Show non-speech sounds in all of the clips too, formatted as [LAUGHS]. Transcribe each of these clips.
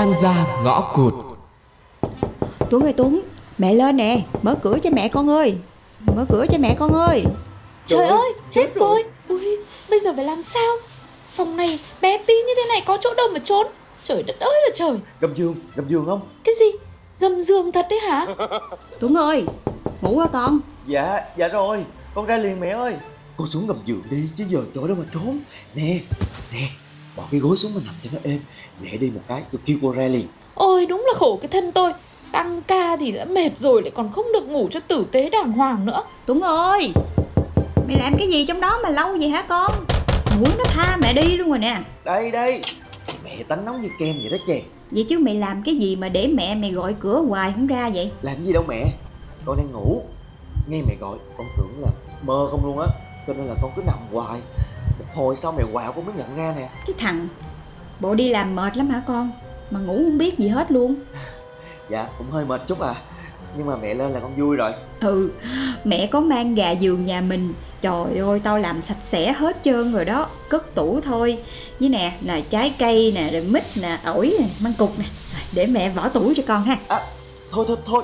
oan gia ngõ cụt Tuấn ơi Tuấn Mẹ lên nè Mở cửa cho mẹ con ơi Mở cửa cho mẹ con ơi Trời ơi, chết rồi. Ui, bây giờ phải làm sao? Phòng này bé tí như thế này có chỗ đâu mà trốn. Trời đất ơi là trời. Gầm giường, gầm giường không? Cái gì? Gầm giường thật đấy hả? [LAUGHS] Tuấn ơi Ngủ hả con Dạ, dạ rồi Con ra liền mẹ ơi Con xuống gầm giường đi chứ giờ chỗ đâu mà trốn Nè, nè Bỏ cái gối xuống mà nằm cho nó êm. Mẹ đi một cái tôi kêu cô ra liền. Ôi đúng là khổ cái thân tôi. Tăng ca thì đã mệt rồi lại còn không được ngủ cho tử tế đàng hoàng nữa. Tuấn ơi Mày làm cái gì trong đó mà lâu vậy hả con? Muốn nó tha mẹ đi luôn rồi nè. Đây đây. Mẹ tánh nóng như kem vậy đó chè. Vậy chứ mày làm cái gì mà để mẹ mày gọi cửa hoài không ra vậy? Làm gì đâu mẹ. Con đang ngủ. Nghe mẹ gọi con tưởng là mơ không luôn á. Cho nên là con cứ nằm hoài hồi sau mẹ quạo con mới nhận ra nè. Cái thằng Bộ đi làm mệt lắm hả con? Mà ngủ không biết gì hết luôn. [LAUGHS] Dạ cũng hơi mệt chút à. Nhưng mà mẹ lên là con vui rồi. Ừ Mẹ có mang gà giường nhà mình. Trời ơi tao làm sạch sẽ hết trơn rồi đó. Cất tủ thôi. Với nè là trái cây nè Rồi mít nè ổi nè Măng cục nè. Để mẹ vỏ tủ cho con ha. À thôi thôi thôi.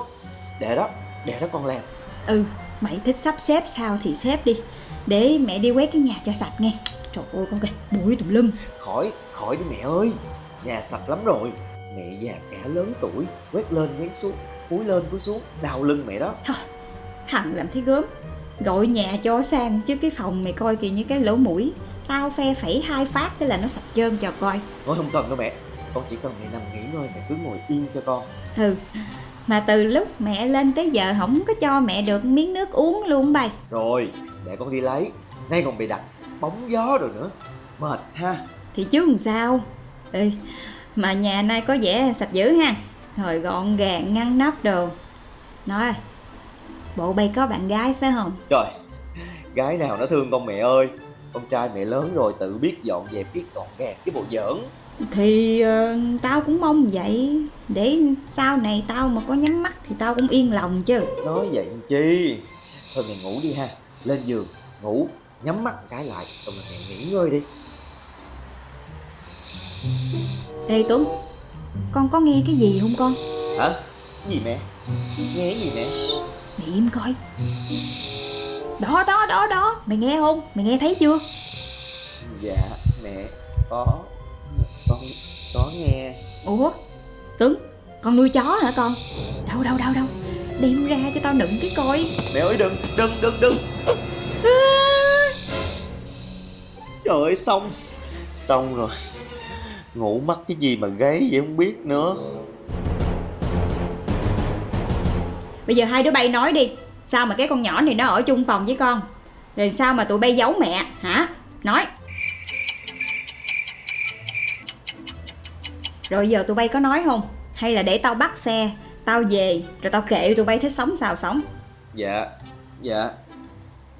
Để đó Để đó con làm. Ừ Mày thích sắp xếp sao thì xếp đi Để mẹ đi quét cái nhà cho sạch nghe. Trời ơi con kìa Bụi tùm lum. Khỏi khỏi đi mẹ ơi. Nhà sạch lắm rồi. Mẹ già cả lớn tuổi Quét lên quét xuống Cúi lên cúi xuống Đau lưng mẹ đó. Thằng làm thấy gớm. Gọi nhà cho sang chứ cái phòng mày coi kìa như cái lỗ mũi. Tao phe phẩy hai phát cái là nó sạch trơn cho coi. Nói không cần đâu mẹ. Con chỉ cần mẹ nằm nghỉ ngơi Mẹ cứ ngồi yên cho con. Ừ Mà từ lúc mẹ lên tới giờ không có cho mẹ được miếng nước uống luôn bay Rồi Để con đi lấy. Nay còn bị đặt bóng gió rồi nữa. Mệt ha. Thì chứ làm sao? Ê Mà nhà nay có vẻ sạch dữ ha. Rồi gọn gàng ngăn nắp đồ. Nói Bộ bay có bạn gái phải không? Trời Gái nào nó thương con mẹ ơi? Con trai mẹ lớn rồi tự biết dọn dẹp biết gọn gàng cái bộ giỡn. Thì ờ, tao cũng mong vậy. Để sau này tao mà có nhắm mắt Thì tao cũng yên lòng chứ. Nói vậy chi? Thôi mẹ ngủ đi ha Lên giường ngủ Nhắm mắt một cái lại Xong rồi mẹ nghỉ ngơi đi. Ê Tuấn Con có nghe cái gì không con? Hả? Gì mẹ? Nghe gì mẹ? Mày im coi. Đó đó đó đó Mày nghe không? Mày nghe thấy chưa? Dạ mẹ Có Con Có nghe. Ủa? Tuấn Con nuôi chó hả con? Đâu đâu đâu đâu Đem ra cho tao nựng cái coi. Mẹ ơi đừng Đừng đừng đừng. Trời ơi xong. Xong rồi. Ngủ mất cái gì mà gáy vậy không biết nữa. Bây giờ hai đứa bay nói đi. Sao mà cái con nhỏ này nó ở chung phòng với con? Rồi sao mà tụi bay giấu mẹ? Hả? Nói. Rồi giờ tụi bay có nói không? Hay là để tao bắt xe Tao về Rồi tao kệ tụi bay thích sống sao sống Dạ Dạ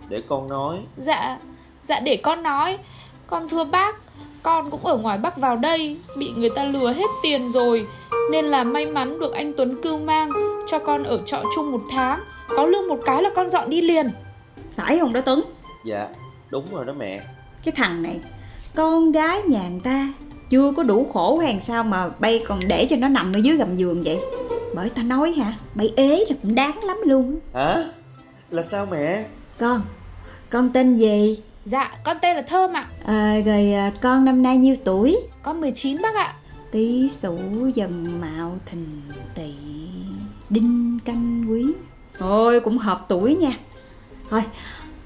Để con nói Dạ, dạ để con nói. Con thưa bác, con cũng ở ngoài Bắc vào đây, bị người ta lừa hết tiền rồi. Nên là may mắn được anh Tuấn cưu mang, cho con ở trọ chung một tháng. Có lương một cái là con dọn đi liền. Phải không đó Tuấn Dạ Đúng rồi đó mẹ Cái thằng này Con gái nhà người ta Chưa có đủ khổ hay sao mà bay còn để cho nó nằm ở dưới gầm giường vậy Bởi ta nói hả? Bay ế là cũng đáng lắm luôn. Hả? Là sao mẹ? Con Con tên gì? Dạ, con tên là Thơm ạ. à, Rồi à, con năm nay nhiêu tuổi? Con 19 bác ạ. Tý sửu dần mạo thìn tỵ Đinh canh quý. Thôi cũng hợp tuổi nha. Thôi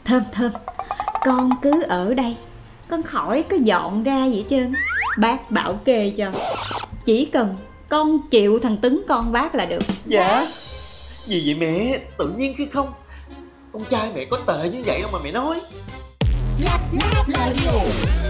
thơm thơm Con cứ ở đây. Con khỏi có dọn ra hết trơn Bác bảo kê cho. Chỉ cần con chịu thằng Tứng con bác là được. Dạ. Gì vậy mẹ? Tự nhiên khi không Con trai mẹ có tệ như vậy đâu mà mẹ nói. Lab Lab Radio